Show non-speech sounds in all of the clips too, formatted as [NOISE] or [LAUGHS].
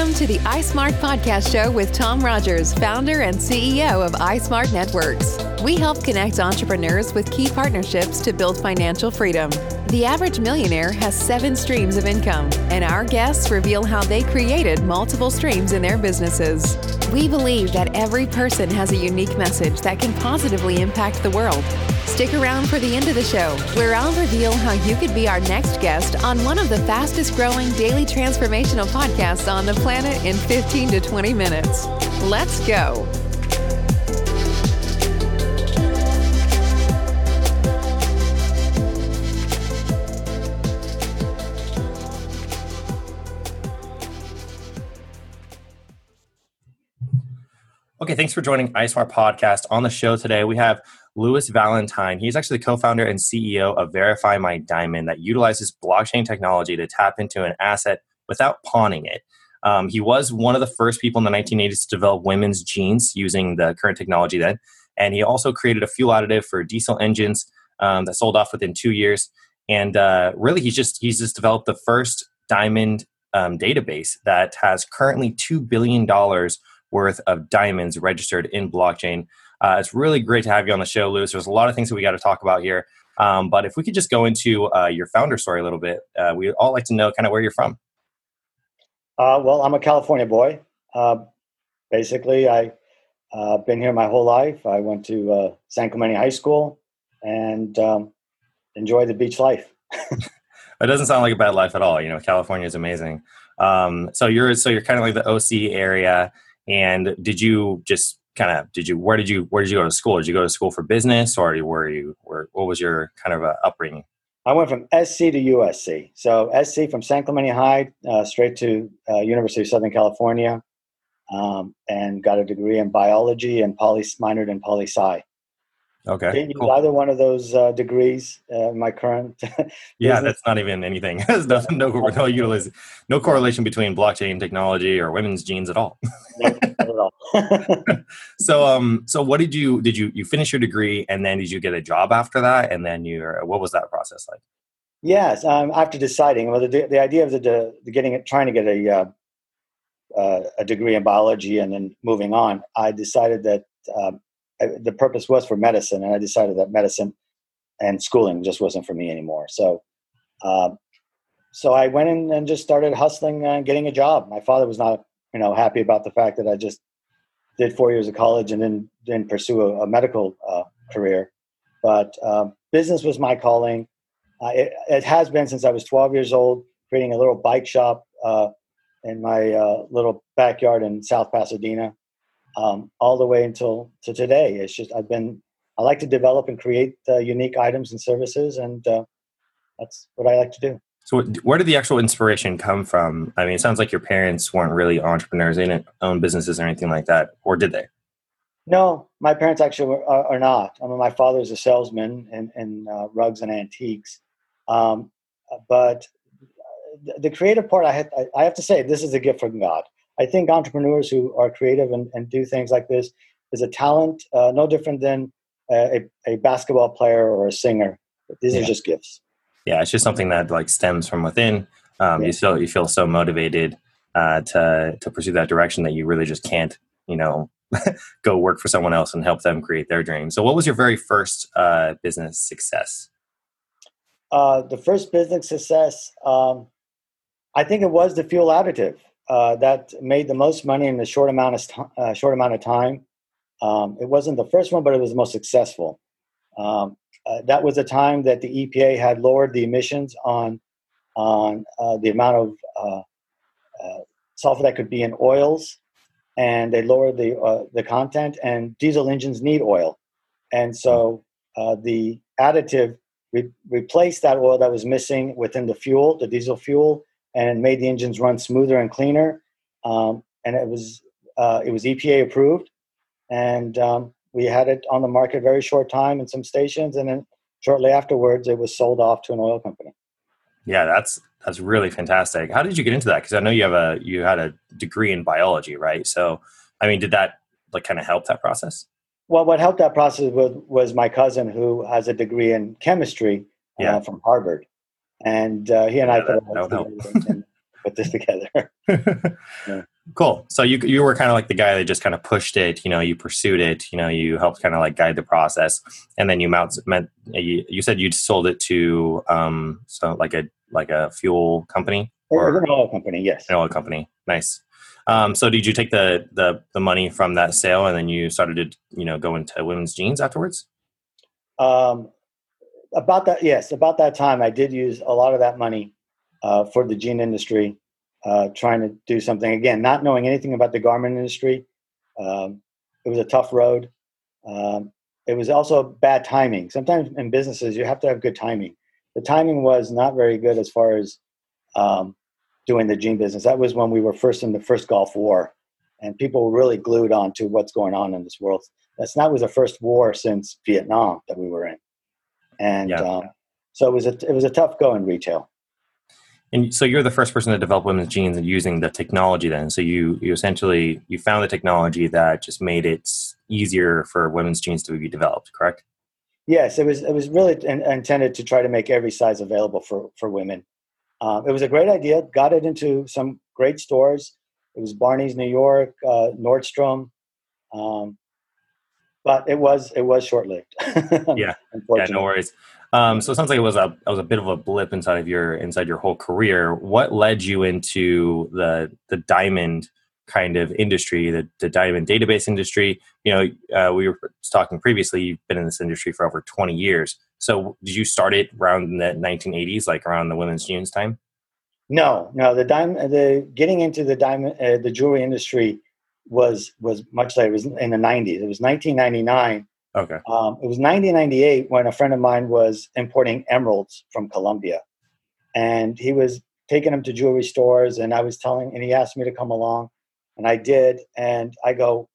Welcome to the iSmart Podcast Show with Tom Rogers, founder and CEO of iSmart Networks. We help connect entrepreneurs with key partnerships to build financial freedom. The average millionaire has seven streams of income, and our guests reveal how they created multiple streams in their businesses. We believe that every person has a unique message that can positively impact the world. Stick around for the end of the show, where I'll reveal how you could be our next guest on one of the fastest growing daily transformational podcasts on the planet in 15 to 20 minutes. Let's go. Okay, thanks for joining iSmart Podcast. On the show today, we have Louis Valentine. He's actually the co-founder and CEO of Verify My Diamond that utilizes blockchain technology to tap into an asset without pawning it. Um, he was one of the first people in the 1980s to develop women's jeans using the current technology then. And he also created a fuel additive for diesel engines um, that sold off within two years. And uh, really, he's just he's just developed the first diamond um, database that has currently two billion dollars worth of diamonds registered in blockchain. Uh, it's really great to have you on the show, Louis. There's a lot of things that we got to talk about here. Um, but if we could just go into uh, your founder story a little bit, uh, we all like to know kind of where you're from. Uh, well, I'm a California boy. Uh, basically, I've uh, been here my whole life. I went to San Clemente High School and um, enjoy the beach life. [LAUGHS] it doesn't sound like a bad life at all. You know, California is amazing. Um, so you're so you're kind of like the OC area. And did you just kind of did you where did you where did you go to school? Did you go to school for business, or were you where what was your kind of uh, upbringing? I went from SC to USC. So SC from San Clemente High uh, straight to uh, University of Southern California, um, and got a degree in biology and poly minored in poli sci. Okay. did Cool. Either one of those uh, degrees, uh, my current. [LAUGHS] yeah, that's not even anything. [LAUGHS] There's no no [LAUGHS] no, utilize, no correlation between blockchain technology or women's jeans at all. no, all. [LAUGHS] so um so what did you did you you finish your degree and then did you get a job after that and then you what was that process like? Yes, um, after deciding well the the idea of the, the getting it trying to get a uh, uh, a degree in biology and then moving on, I decided that um, the purpose was for medicine, and I decided that medicine and schooling just wasn't for me anymore. So, uh, so I went in and just started hustling and getting a job. My father was not, you know, happy about the fact that I just did four years of college and then then pursue a, a medical uh, career. But um, business was my calling. Uh, it, it, has been since I was 12 years old, creating a little bike shop uh, in my uh, little backyard in South Pasadena um, all the way until to today. It's just I've been I like to develop and create uh, unique items and services, and uh, that's what I like to do. So, where did the actual inspiration come from? I mean, it sounds like your parents weren't really entrepreneurs; they didn't own businesses or anything like that, or did they? No, my parents actually are, are not. I mean, my father's a salesman in, in uh, rugs and antiques, um, but the creative part, I, had, I have to say, this is a gift from God. I think entrepreneurs who are creative and, and do things like this is a talent, uh, no different than a, a, basketball player or a singer. These yeah. are just gifts. Yeah, it's just something that like stems from within. Um. You feel you feel so motivated uh, to to pursue that direction that you really just can't, you know, [LAUGHS] go work for someone else and help them create their dream. So, what was your very first uh, business success? Uh, the first business success, um, I think it was the fuel additive uh, that made the most money in a short amount of st- uh, short amount of time. Um, it wasn't the first one, but it was the most successful. Um, uh, that was a time that the EPA had lowered the emissions on on uh, the amount of uh, uh, sulfur that could be in oils, and they lowered the the content. And diesel engines need oil, and so the additive re- replaced that oil that was missing within the fuel, the diesel fuel, and made the engines run smoother and cleaner. Um, and it was uh, it was EPA approved, and um, we had it on the market very short time in some stations, and then shortly afterwards, it was sold off to an oil company. Yeah, that's that's really fantastic. How did you get into that? Because I know you have a you had a degree in biology, right? So, I mean, did that like kind of help that process? Well, what helped that process was, was my cousin who has a degree in chemistry uh, from Harvard, and uh, he and I put, put this together. [LAUGHS] [LAUGHS] yeah. Cool. So you you were kind of like the guy that just kind of pushed it. You know, you pursued it. You know, you helped kind of like guide the process, and then you mount. Meant you, you said you sold it to um so like a like a fuel company or an oil company. Yes, an oil company. Nice. Um, so did you take the, the the money from that sale and then you started to you know go into women's jeans afterwards? Um, about that, yes. About that time, I did use a lot of that money uh, for the jean industry uh, trying to do something again, not knowing anything about the garment industry. Um, it was a tough road. Um, it was also bad timing. Sometimes in businesses, you have to have good timing. The timing was not very good as far as um, doing the jean business. That was when we were first in the first Gulf War, and people were really glued on to what's going on in this world. That's not was the first war since Vietnam that we were in, and yeah. um, so it was a it was a tough go in retail. And so you're the first person to develop women's jeans and using the technology then. So you you essentially you found the technology that just made it easier for women's jeans to be developed, correct? Yes, it was it was really in, intended to try to make every size available for for women. Um, it was a great idea. Got it into some great stores. It was Barney's New York, uh, Nordstrom, um, but it was it was short lived. [LAUGHS] yeah, yeah, no worries. Um, so it sounds like it was a it was a bit of a blip inside of your inside your whole career. What led you into the the diamond kind of industry, the, the diamond database industry? You know, uh, we were talking previously. You've been in this industry for over twenty years. So did you start it around the 1980s, like around the women's jeans time? No, no. The diamond, the getting into the diamond, uh, the jewelry industry was was much later. It was in the 90s. It was 1999 Okay. Um, it was 1998 when a friend of mine was importing emeralds from Colombia, and he was taking them to jewelry stores, and I was telling, and he asked me to come along, and I did, and I go,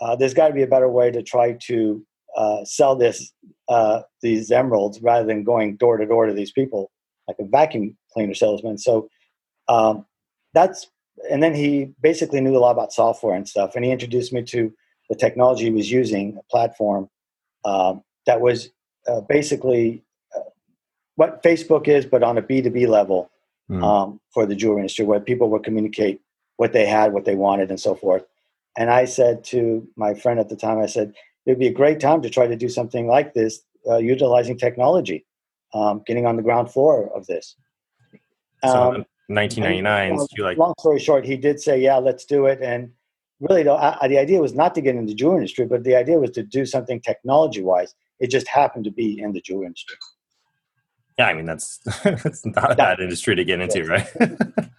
uh, there's got to be a better way to try to uh, sell this uh, these emeralds rather than going door to door to these people like a vacuum cleaner salesman. So um, that's and then he basically knew a lot about software and stuff, and he introduced me to the technology he was using, a platform um, that was uh, basically uh, what Facebook is, but on a B2B level mm. um, for the jewelry industry, where people would communicate what they had, what they wanted, and so forth. And I said to my friend at the time, I said, it'd be a great time to try to do something like this, uh, utilizing technology, um, getting on the ground floor of this. So 1999, and, like- long story short, he did say, yeah, let's do it. And really though I, the idea was not to get into the jewelry industry but the idea was to do something technology wise it just happened to be in the jewelry industry. Yeah i mean that's [LAUGHS] that's not a bad industry to get into right? [LAUGHS]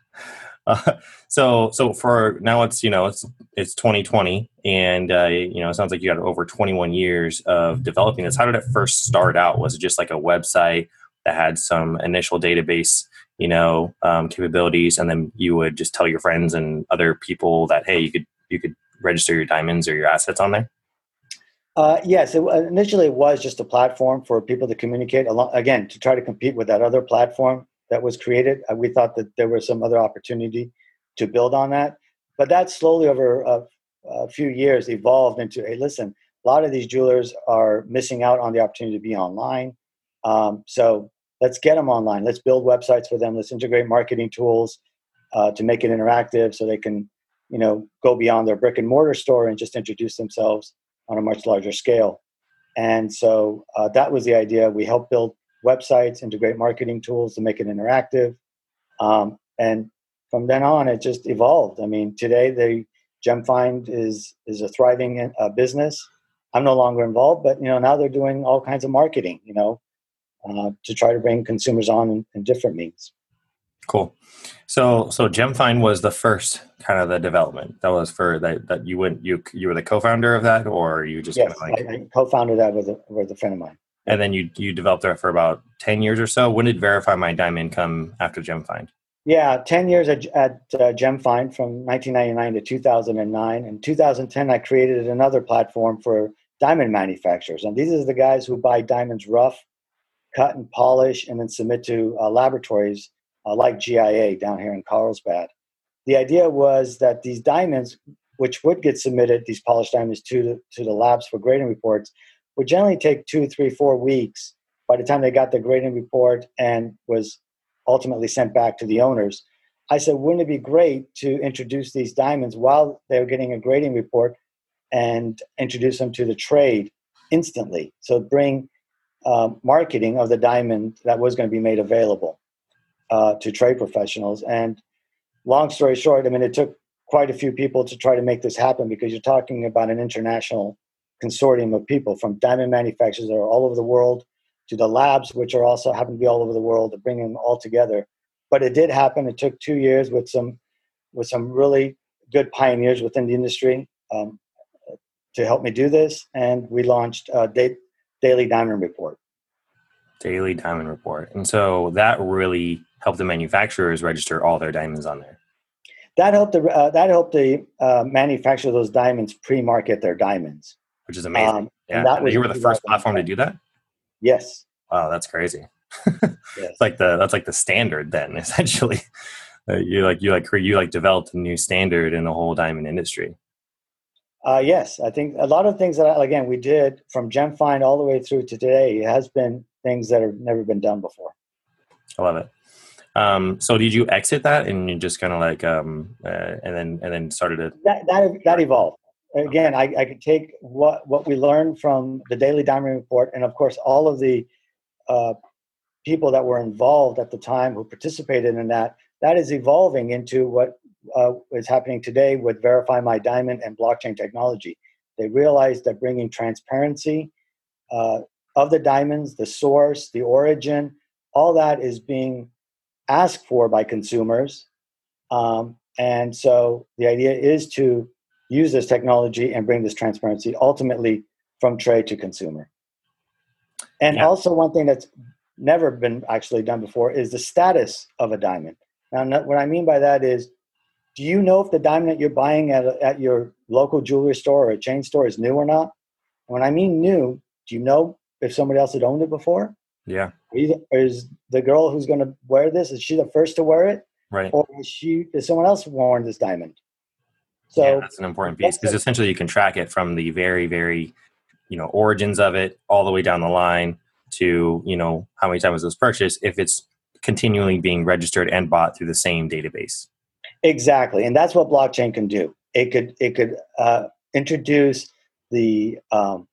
Uh, so so for now it's you know it's it's 2020 and uh, you know it sounds like you got over 21 years of developing this. How did it first start out? Was it just like a website that had some initial database you know um, capabilities and then you would just tell your friends and other people that hey you could you could register your diamonds or your assets on there? Uh, yes, it, initially it was just a platform for people to communicate. Along, again, to try to compete with that other platform that was created. Uh, we thought that there was some other opportunity to build on that, but that slowly over a, a few years evolved into, hey, listen, a lot of these jewelers are missing out on the opportunity to be online. Um, so let's get them online. Let's build websites for them. Let's integrate marketing tools uh, to make it interactive so they can you know go beyond their brick and mortar store and just introduce themselves on a much larger scale. And so uh, that was the idea. We help build websites integrate marketing tools to make it interactive. Um, and from then on it just evolved. I mean today the gemfind is is a thriving uh, business. I'm no longer involved but you know now they're doing all kinds of marketing you know uh, to try to bring consumers on in, in different means Cool. So so Gemfind was the first kind of the development that was for that that you went you you were the co-founder of that or you just yes, kind of like I, I co-founded that with a, with a friend of mine. And then you you developed that for about ten years or so. When did Verify My Diamond come after Gemfind? Yeah, ten years at, at uh, Gemfind from 1999 to 2009. In 2010, I created another platform for diamond manufacturers, and these are the guys who buy diamonds rough, cut and polish, and then submit to uh, laboratories uh, like GIA down here in Carlsbad. The idea was that these diamonds, which would get submitted, these polished diamonds to the, to the labs for grading reports, would generally take two, three, four weeks by the time they got the grading report and was ultimately sent back to the owners. I said, wouldn't it be great to introduce these diamonds while they're getting a grading report and introduce them to the trade instantly? So bring uh, marketing of the diamond that was going to be made available uh, to trade professionals. And long story short, I mean, it took quite a few people to try to make this happen because you're talking about an international consortium of people from diamond manufacturers that are all over the world to the labs, which are also happen to be all over the world, to bring them all together. But it did happen. It took two years with some with some really good pioneers within the industry um, to help me do this, and we launched a Daily Diamond Report. Daily Diamond Report, and so that really helped the manufacturers register all their diamonds on there. That helped the uh, that helped the uh, manufacture those diamonds pre-market their diamonds, which is amazing. Um, yeah, that was you were the first platform to do that. Yes. Wow, that's crazy. [LAUGHS] yes. It's like the that's like the standard then [LAUGHS] essentially. Uh, you like you like you like developed a new standard in the whole diamond industry. Uh, yes, I think a lot of things that I, again we did from GemFind all the way through to today has been things that have never been done before. I love it. Um, so did you exit that and you just kind of like um, uh, and then and then started it? That that, that evolved. Again, I, I could take what what we learned from the Daily Diamond Report, and of course all of the uh, people that were involved at the time who participated in that. That is evolving into what uh, is happening today with Verify My Diamond and blockchain technology. They realized that bringing transparency uh, of the diamonds, the source, the origin, all that is being asked for by consumers. Um, and so the idea is to use this technology and bring this transparency ultimately from trade to consumer. And yeah. also, one thing that's never been actually done before is the status of a diamond. Now, what I mean by that is, do you know if the diamond that you're buying at, a, at your local jewelry store or a chain store is new or not? When I mean new, do you know if somebody else had owned it before? Yeah. Is the girl who's going to wear this, is she the first to wear it? Right. Or is she, is someone else worn this diamond? So yeah, that's an important piece because essentially you can track it from the very, very, you know, origins of it all the way down the line to, you know, how many times it was purchased if it's continually being registered and bought through the same database. Exactly. And that's what blockchain can do. It could, it could uh, introduce the, um,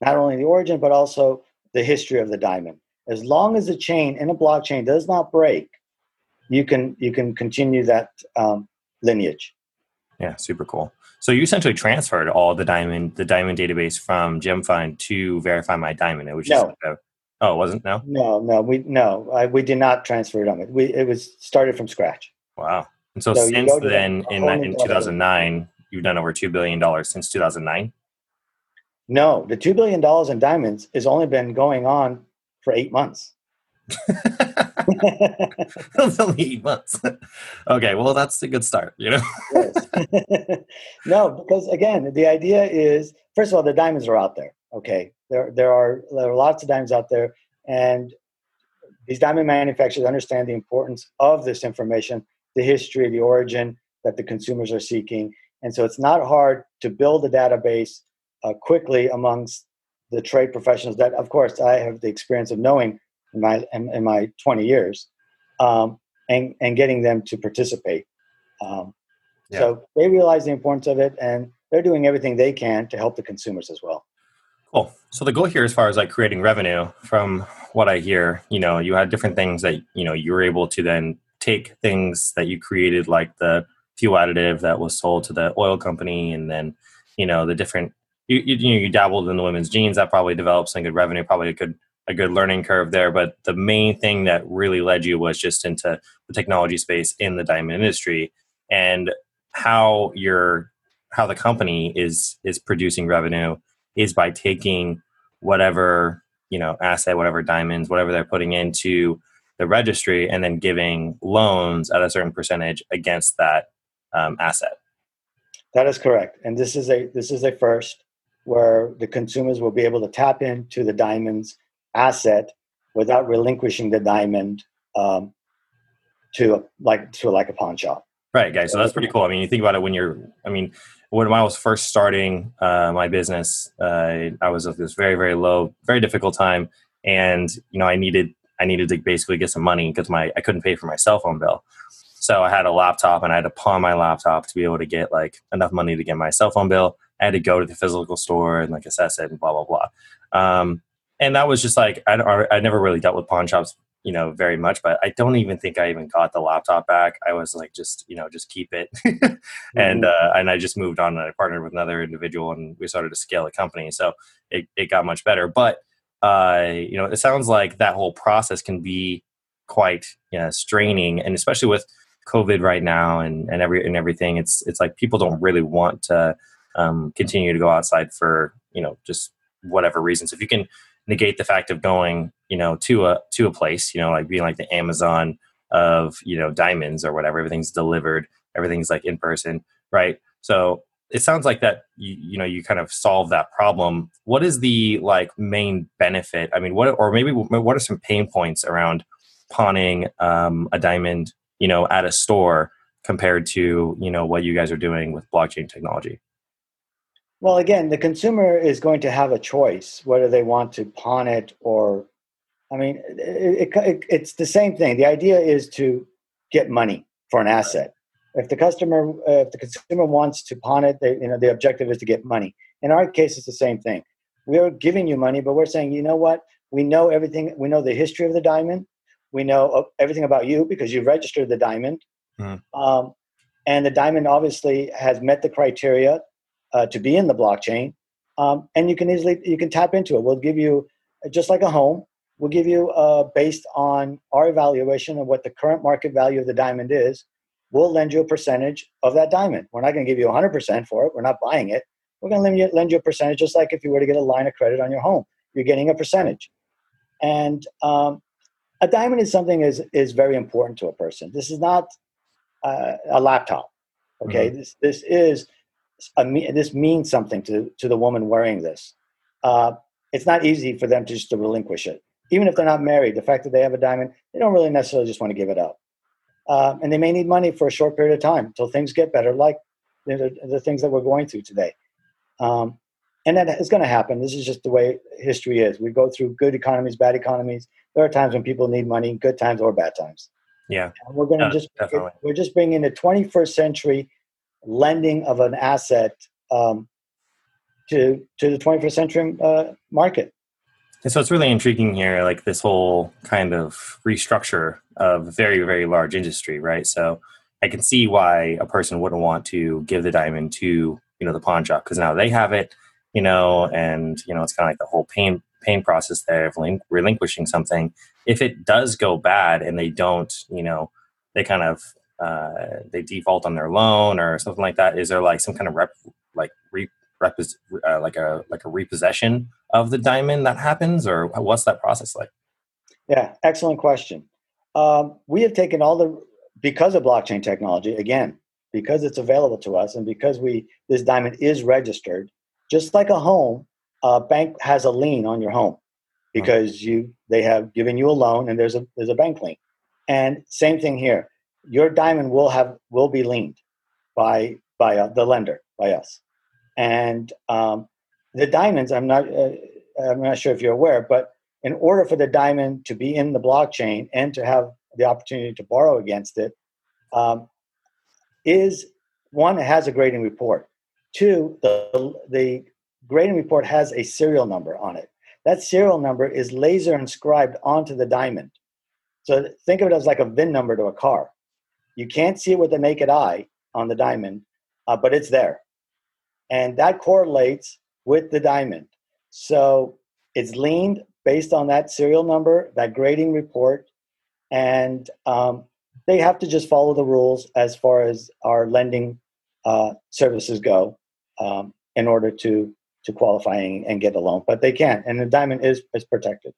not only the origin, but also the history of the diamond as long as the chain in a blockchain does not break, you can you can continue that um, lineage. Yeah, super cool. So you essentially transferred all the diamond the diamond database from GemFind to Verify My Diamond, which no. is like a, oh, it wasn't no, no, no, we no, I, we did not transfer it on it. We it was started from scratch. Wow. And so, so since then, in in 2009, you've done over two billion dollars since 2009. No, the two billion dollars in diamonds has only been going on for eight months. [LAUGHS] That's only eight months. [LAUGHS] okay, well, that's a good start, you know? [LAUGHS] no, because again, the idea is first of all, the diamonds are out there. Okay, there there are there are lots of diamonds out there, and these diamond manufacturers understand the importance of this information, the history, the origin that the consumers are seeking, and so it's not hard to build a database uh, quickly amongst the trade professionals that, of course, I have the experience of knowing in my in, in my 20 years, um, and and getting them to participate. Um, yeah. So they realize the importance of it, and they're doing everything they can to help the consumers as well. Cool. So the goal here, as far as like creating revenue, from what I hear, you know, you had different things that you know you were able to then take things that you created, like the fuel additive that was sold to the oil company, and then you know the different you, you, you, dabbled in the women's jeans. That probably developed some good revenue probably a good a good learning curve there. But the main thing that really led you was just into the technology space in the diamond industry and how your how the company is is producing revenue is by taking whatever you know asset whatever diamonds whatever they're putting into the registry and then giving loans at a certain percentage against that um, asset. That is correct. And this is a this is a first where the consumers will be able to tap into the diamond's asset without relinquishing the diamond um, to like to like a pawn shop. Right, guys. So that's pretty cool. I mean, you think about it when you're. I mean, when I was first starting uh, my business, uh, I was at this very, very low, very difficult time, and you know, I needed, I needed to basically get some money because my I couldn't pay for my cell phone bill, So I had a laptop and I had to pawn my laptop to be able to get like enough money to get my cell phone bill. I had to go to the physical store and like assess it and blah blah blah. Um, and that was just like I, I never really dealt with pawn shops you know very much but i don't even think i even got the laptop back. I was like just you know just keep it. [LAUGHS] And mm-hmm. uh, and i just moved on and i partnered with another individual and we started to scale the company. So it, it got much better. But uh, you know it sounds like that whole process can be quite you know, straining. And especially with covid right now and and every and everything it's it's like people don't really want to um, continue to go outside for you know just whatever reasons. If you can negate the fact of going you know to a to a place you know like being like the amazon of you know diamonds or whatever everything's delivered everything's like in person right? So it sounds like that you, you know you kind of solve that problem. What is the like main benefit? I mean what or maybe what are some pain points around pawning um, a diamond you know at a store compared to you know what you guys are doing with blockchain technology well, again, the consumer is going to have a choice whether they want to pawn it or, I mean, it, it, it's the same thing. The idea is to get money for an asset. If the customer, uh, if the consumer wants to pawn it, they, you know, the objective is to get money. In our case, it's the same thing. We're giving you money, but we're saying, you know what? We know everything. We know the history of the diamond. We know everything about you because you registered the diamond. Mm. Um, and the diamond obviously has met the criteria uh, to be in the blockchain, um, and you can easily you can tap into it. We'll give you just like a home. We'll give you uh, based on our evaluation of what the current market value of the diamond is. We'll lend you a percentage of that diamond. We're not going to give you 100% for it. We're not buying it. We're going to lend you, lend you a percentage, just like if you were to get a line of credit on your home. You're getting a percentage. And um, a diamond is something is is very important to a person. This is not uh, a laptop. Okay, mm-hmm. this this is this means something to, to the woman wearing this. Uh, it's not easy for them to just to relinquish it. Even if they're not married, the fact that they have a diamond, they don't really necessarily just want to give it up. Uh, and they may need money for a short period of time until things get better, like the, the things that we're going through today. Um, and that is going to happen. This is just the way history is. We go through good economies, bad economies. There are times when people need money, good times or bad times. Yeah, and we're going to just we're just bringing the 21st century lending of an asset um, to to the 21st century uh, market. And so it's really intriguing here, like this whole kind of restructure of very very large industry, right? So I can see why a person wouldn't want to give the diamond to you know the pawn shop because now they have it, you know, and you know it's kind of like the whole pain pain process there of relinquishing something. If it does go bad and they don't, you know, they kind of uh, they default on their loan or something like that? Is there like some kind of rep, like re, repos, uh, like a like a repossession of the diamond that happens, or what's that process like? Yeah, excellent question. Um, we have taken all the because of blockchain technology again because it's available to us and because we this diamond is registered just like a home a bank has a lien on your home because you they have given you a loan and there's a there's a bank lien and same thing here your diamond will have will be liened by by uh, the lender by us. And um, the diamonds i'm not uh, i'm not sure if you're aware but in order for the diamond to be in the blockchain and to have the opportunity to borrow against it, um, is one it has a grading report. Two the, the grading report has a serial number on it. That serial number is laser inscribed onto the diamond. So think of it as like a VIN number to a car. You can't see it with the naked eye on the diamond, uh, but it's there. And that correlates with the diamond. So it's liened based on that serial number, that grading report, and um, they have to just follow the rules as far as our lending uh, services go um, in order to to qualify and, and get a loan. But they can, and the diamond is is protected.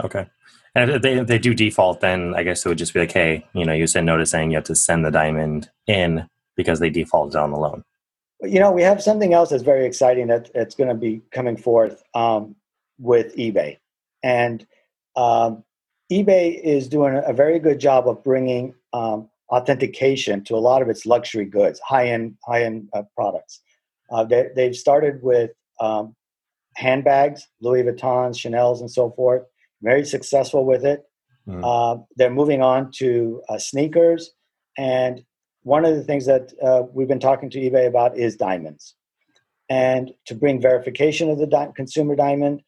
Okay. And if they, if they do default, then I guess it would just be like, hey, you know, you send notice saying you have to send the diamond in because they defaulted on the loan. You know, we have something else that's very exciting that that's going to be coming forth um, with eBay, and um, eBay is doing a very good job of bringing um, authentication to a lot of its luxury goods, high end high end uh, products. Uh, they, have started with um, handbags, Louis Vuittons, Chanel's, and so forth very successful with it. Mm. Uh, they're moving on to uh, sneakers. And one of the things that uh, we've been talking to eBay about is diamonds. And to bring verification of the di- consumer diamond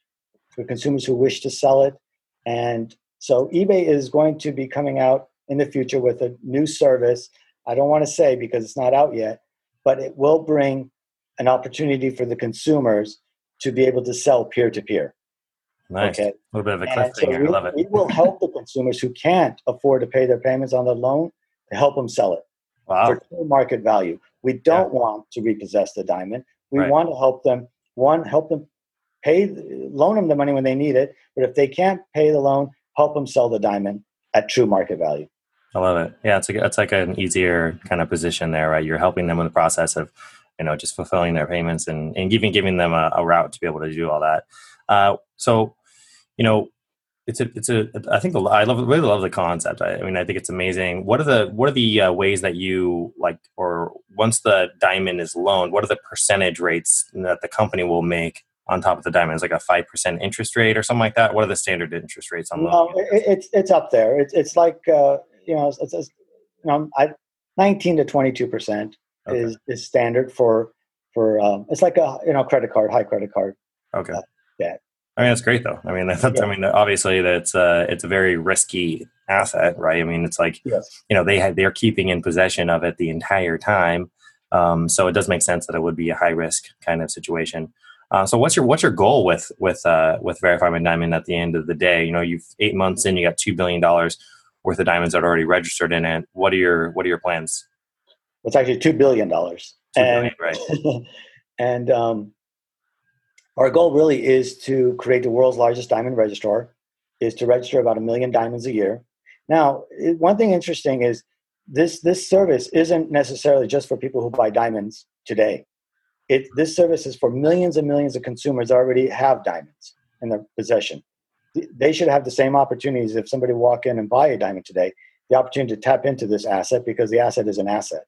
for consumers who wish to sell it. And so eBay is going to be coming out in the future with a new service. I don't want to say because it's not out yet, but it will bring an opportunity for the consumers to be able to sell peer to peer. Nice. Okay. A little bit of a cliffhanger. So we, I love it. We will help the consumers who can't afford to pay their payments on the loan to help them sell it wow. for true market value. We don't yeah. want to repossess the diamond. We right. want to help them. One, help them pay, loan them the money when they need it. But if they can't pay the loan, help them sell the diamond at true market value. I love it. Yeah, it's like it's like an easier kind of position there, right? You're helping them in the process of, you know, just fulfilling their payments and and even giving them a, a route to be able to do all that. Uh, so, you know, it's a it's a I think the, I love really love the concept. I, I, mean, I think it's amazing. What are the what are the uh, ways that you like, or once the diamond is loaned, what are the percentage rates that the company will make on top of the diamond? Is like a five percent interest rate or something like that? What are the standard interest rates on loan? No, it, it's it's up there. It's it's like uh, you know, it's, it's you know, I, nineteen to twenty two percent is is standard for for um, it's like a you know credit card, high credit card. Okay. Uh, yeah. I mean, that's great though. I mean, [LAUGHS] that's, yeah. I mean, obviously that's uh, it's a very risky asset, right? I mean, it's like, yes. you know, they had, they're keeping in possession of it the entire time. Um, so it does make sense that it would be a high risk kind of situation. Uh, so what's your, what's your goal with, with, uh, with Verify My Diamond at the end of the day? You know, you've eight months in, you got $2 billion worth of diamonds that are already registered in it. What are your, what are your plans? It's actually $2 billion. $2 billion, right. [LAUGHS] and, um, our goal really is to create the world's largest diamond registrar, is to register about a million diamonds a year. Now, one thing interesting is this this service isn't necessarily just for people who buy diamonds today. It this service is for millions and millions of consumers that already have diamonds in their possession. They should have the same opportunities if somebody walk in and buy a diamond today, the opportunity to tap into this asset because the asset is an asset.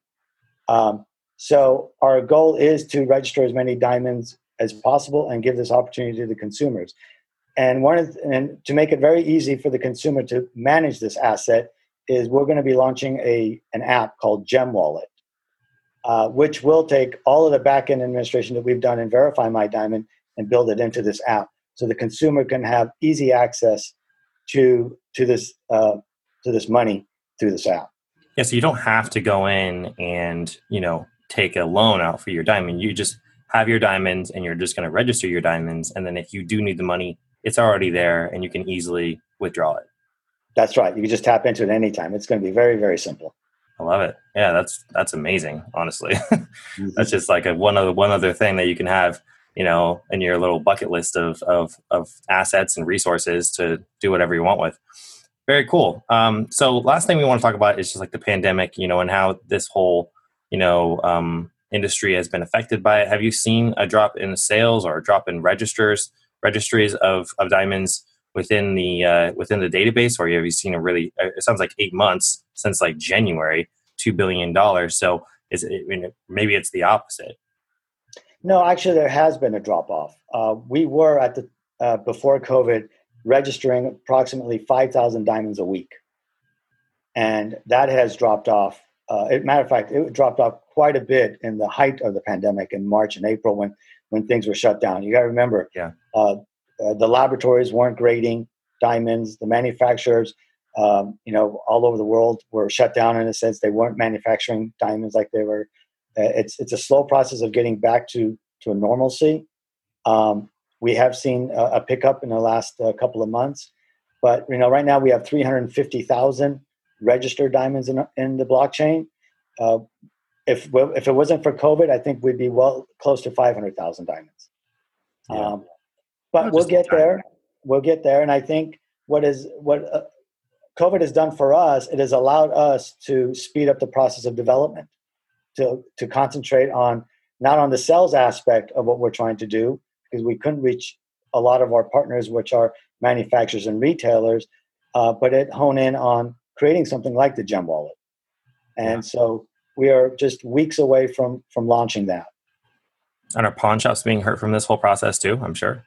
Um, so our goal is to register as many diamonds as possible and give this opportunity to the consumers. And one of, and to make it very easy for the consumer to manage this asset is we're going to be launching a an app called Gem Wallet, uh, which will take all of the backend administration that we've done in Verify My Diamond and build it into this app, so the consumer can have easy access to to this uh, to this money through this app. Yeah, so you don't have to go in and you know take a loan out for your diamond. You just have your diamonds and you're just going to register your diamonds. And then if you do need the money it's already there and you can easily withdraw it. That's right. You can just tap into it anytime. It's going to be very very simple. I love it. Yeah that's that's amazing honestly. [LAUGHS] Mm-hmm. that's just like a one other one other thing that you can have you know in your little bucket list of of, of assets and resources to do whatever you want with. Very cool. Um, so last thing we want to talk about is just like the pandemic you know and how this whole you know um, industry has been affected by it. Have you seen a drop in sales or a drop in registers registries of, of diamonds within the uh, within the database, or have you seen a really? Uh, it sounds like eight months since like January, two billion dollars. So is it, I mean, maybe it's the opposite. No, actually, there has been a drop off. Uh, we were at the uh, before COVID registering approximately five thousand diamonds a week, and that has dropped off uh, it, matter of fact, it dropped off quite a bit in the height of the pandemic in March and April when when things were shut down. You got to remember, yeah, uh, uh, the laboratories weren't grading diamonds. The manufacturers, um, you know, all over the world were shut down in a sense. They weren't manufacturing diamonds like they were. Uh, it's it's a slow process of getting back to to a normalcy. Um, we have seen a, a, pickup in the last uh, couple of months, but you know, right now we have three hundred fifty thousand registered diamonds in, in the blockchain. Uh, if if it wasn't for COVID, I think we'd be well close to 500,000 diamonds. Yeah. Um, but we'll get there. We'll get there, and I think what is what uh, COVID has done for us, it has allowed us to speed up the process of development, to to concentrate on not on the sales aspect of what we're trying to do because we couldn't reach a lot of our partners, which are manufacturers and retailers, uh, but it hone in on creating something like the Gem Wallet. And so we are just weeks away from from launching that. And are pawn shops being hurt from this whole process too? I'm sure.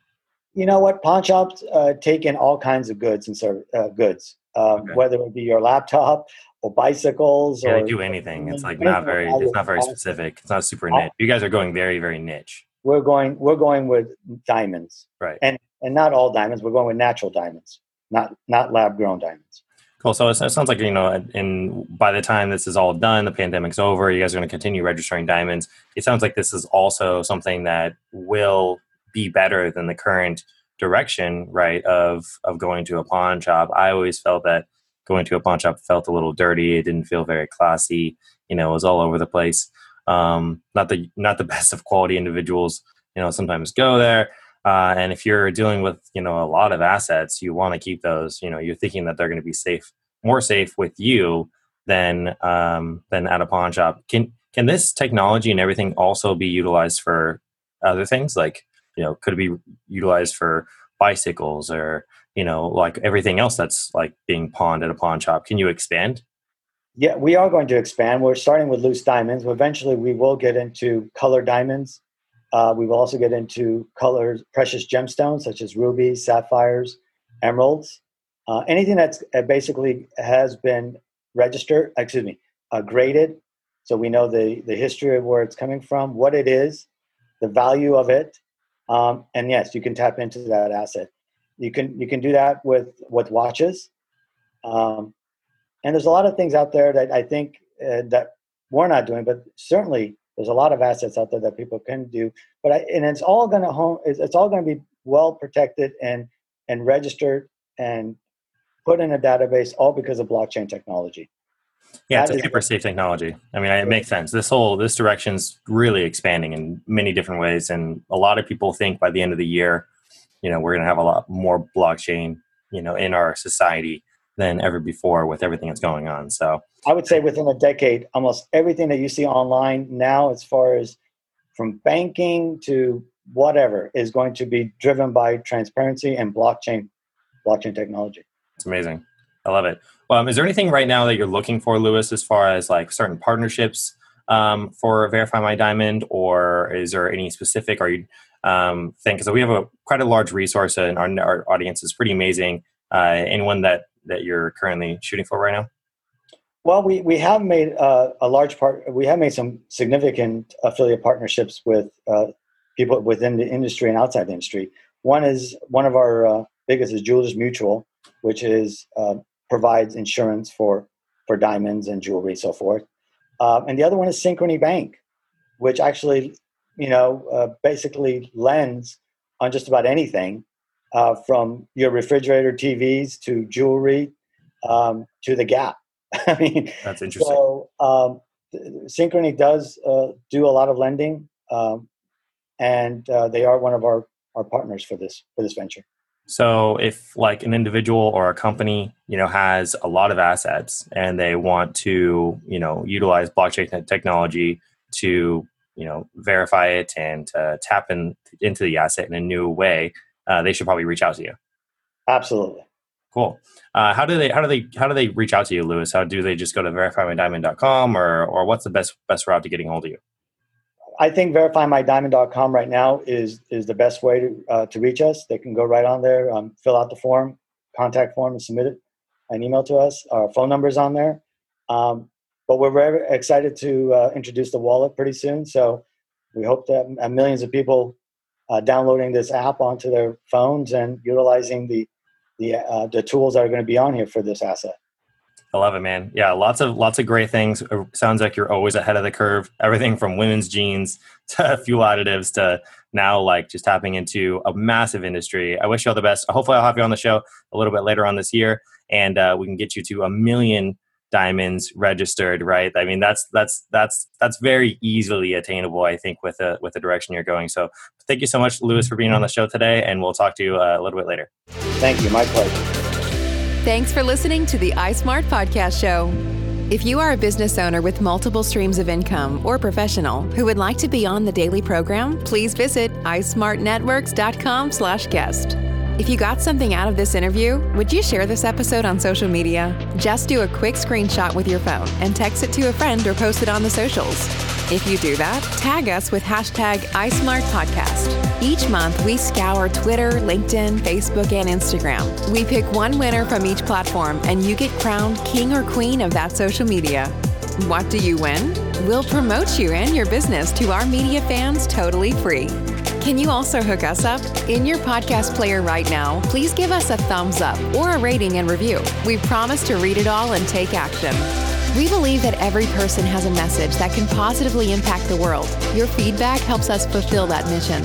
You know what? Pawn shops uh, take in all kinds of goods and serve, uh, goods, um, okay. whether it be your laptop or bicycles. Yeah, or, they do anything. It's like not very. It's not very specific. It's not super niche. You guys are going very, very niche. We're going. We're going with diamonds, right? And and not all diamonds. We're going with natural diamonds, not not lab grown diamonds. Cool. So it sounds like you know, in by the time this is all done, the pandemic's over. You guys are going to continue registering diamonds. It sounds like this is also something that will be better than the current direction, right? Of of going to a pawn shop. I always felt that going to a pawn shop felt a little dirty. It didn't feel very classy. You know, it was all over the place. Um, not the not the [LAUGHS] best of quality individuals. You know, sometimes go there. Uh, and if you're dealing with you know a lot of assets, you want to keep those. You know, you're thinking that they're going to be safe, more safe with you than um, than at a pawn shop. Can can this technology and everything also be utilized for other things? Like you know, could it be utilized for bicycles or you know like everything else that's like being pawned at a pawn shop? Can you expand? Yeah, we are going to expand. We're starting with loose diamonds. Eventually, we will get into color diamonds uh, we will also get into colors, precious gemstones such as rubies, sapphires, emeralds, uh, anything that's uh, basically has been registered, excuse me, uh, graded. So we know the, the history of where it's coming from, what it is, the value of it. Um, and yes, you can tap into that asset. You can, you can do that with, with watches. Um, and there's a lot of things out there that I think uh, that we're not doing, but certainly there's a lot of assets out there that people can do, but I, and it's all going to home. It's, it's all going to be well protected and and registered and put in a database, all because of blockchain technology. Yeah, that it's a super safe technology. I mean, it makes sense. This whole this direction's really expanding in many different ways, and a lot of people think by the end of the year, you know, we're going to have a lot more blockchain, you know, in our society than ever before with everything that's going on. So I would say within a decade, almost everything that you see online now, as far as from banking to whatever, is going to be driven by transparency and blockchain blockchain technology. It's amazing. I love it. Well, um, is there anything right now that you're looking for, Louis, as far as like certain partnerships um, for Verify My Diamond, or is there any specific? Are you um, think so? We have a quite a large resource, and our, our audience is pretty amazing. Uh, anyone that that you're currently shooting for right now? Well, we, we have made uh, a large part, we have made some significant affiliate partnerships with uh, people within the industry and outside the industry. One is one of our uh, biggest is Jewelers Mutual, which is uh, provides insurance for, for diamonds and jewelry, so forth. Um, and the other one is Synchrony Bank, which actually, you know, uh, basically lends on just about anything uh, from your refrigerator TVs to jewelry um, to the Gap. [LAUGHS] I mean, that's interesting. So, um, Synchrony does uh, do a lot of lending, um, and uh, they are one of our, our partners for this for this venture. So, if like an individual or a company, you know, has a lot of assets and they want to, you know, utilize blockchain technology to, you know, verify it and uh, tap in, into the asset in a new way, uh, they should probably reach out to you. Absolutely. Cool. Uh, how do they how do they how do they reach out to you, Louis? How do they just go to verifymydiamond.com or or what's the best best route to getting hold of you? I think verifymydiamond.com right now is is the best way to uh, to reach us. They can go right on there, um, fill out the form, contact form, and submit it an email to us. Our phone number is on there. Um, but we're very excited to uh, introduce the wallet pretty soon. So we hope that uh, millions of people uh, downloading this app onto their phones and utilizing the the uh, the tools that are going to be on here for this asset. I love it, man. Yeah, lots of lots of great things. It sounds like you're always ahead of the curve. Everything from women's jeans [LAUGHS] to fuel additives to now like just tapping into a massive industry. I wish you all the best. Hopefully, I'll have you on the show a little bit later on this year, and uh, we can get you to a million diamonds registered right? I mean that's that's that's that's very easily attainable i think with the with the direction you're going. So thank you so much Louis for being on the show today and we'll talk to you uh, a little bit later. Thank you. My pleasure. Thanks for listening to the ismart podcast show. If you are a business owner with multiple streams of income or professional who would like to be on the daily program please visit ismartnetworks.com slash guest if you got something out of this interview, would you share this episode on social media? Just do a quick screenshot with your phone and text it to a friend or post it on the socials. If you do that, tag us with hashtag iSmartPodcast. Each month, we scour Twitter, LinkedIn, Facebook, and Instagram. We pick one winner from each platform, and you get crowned king or queen of that social media. What do you win? We'll promote you and your business to our media fans totally free. Can you also hook us up? In your podcast player right now, please give us a thumbs up or a rating and review. We promise to read it all and take action. We believe that every person has a message that can positively impact the world. Your feedback helps us fulfill that mission.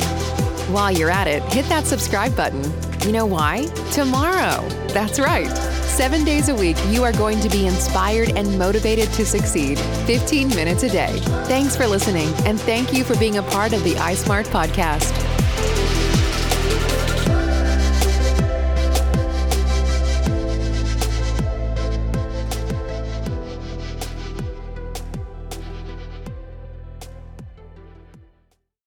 While you're at it, hit that subscribe button. You know why? Tomorrow. That's right. Seven days a week, you are going to be inspired and motivated to succeed 15 minutes a day. Thanks for listening, and thank you for being a part of the iSmart podcast.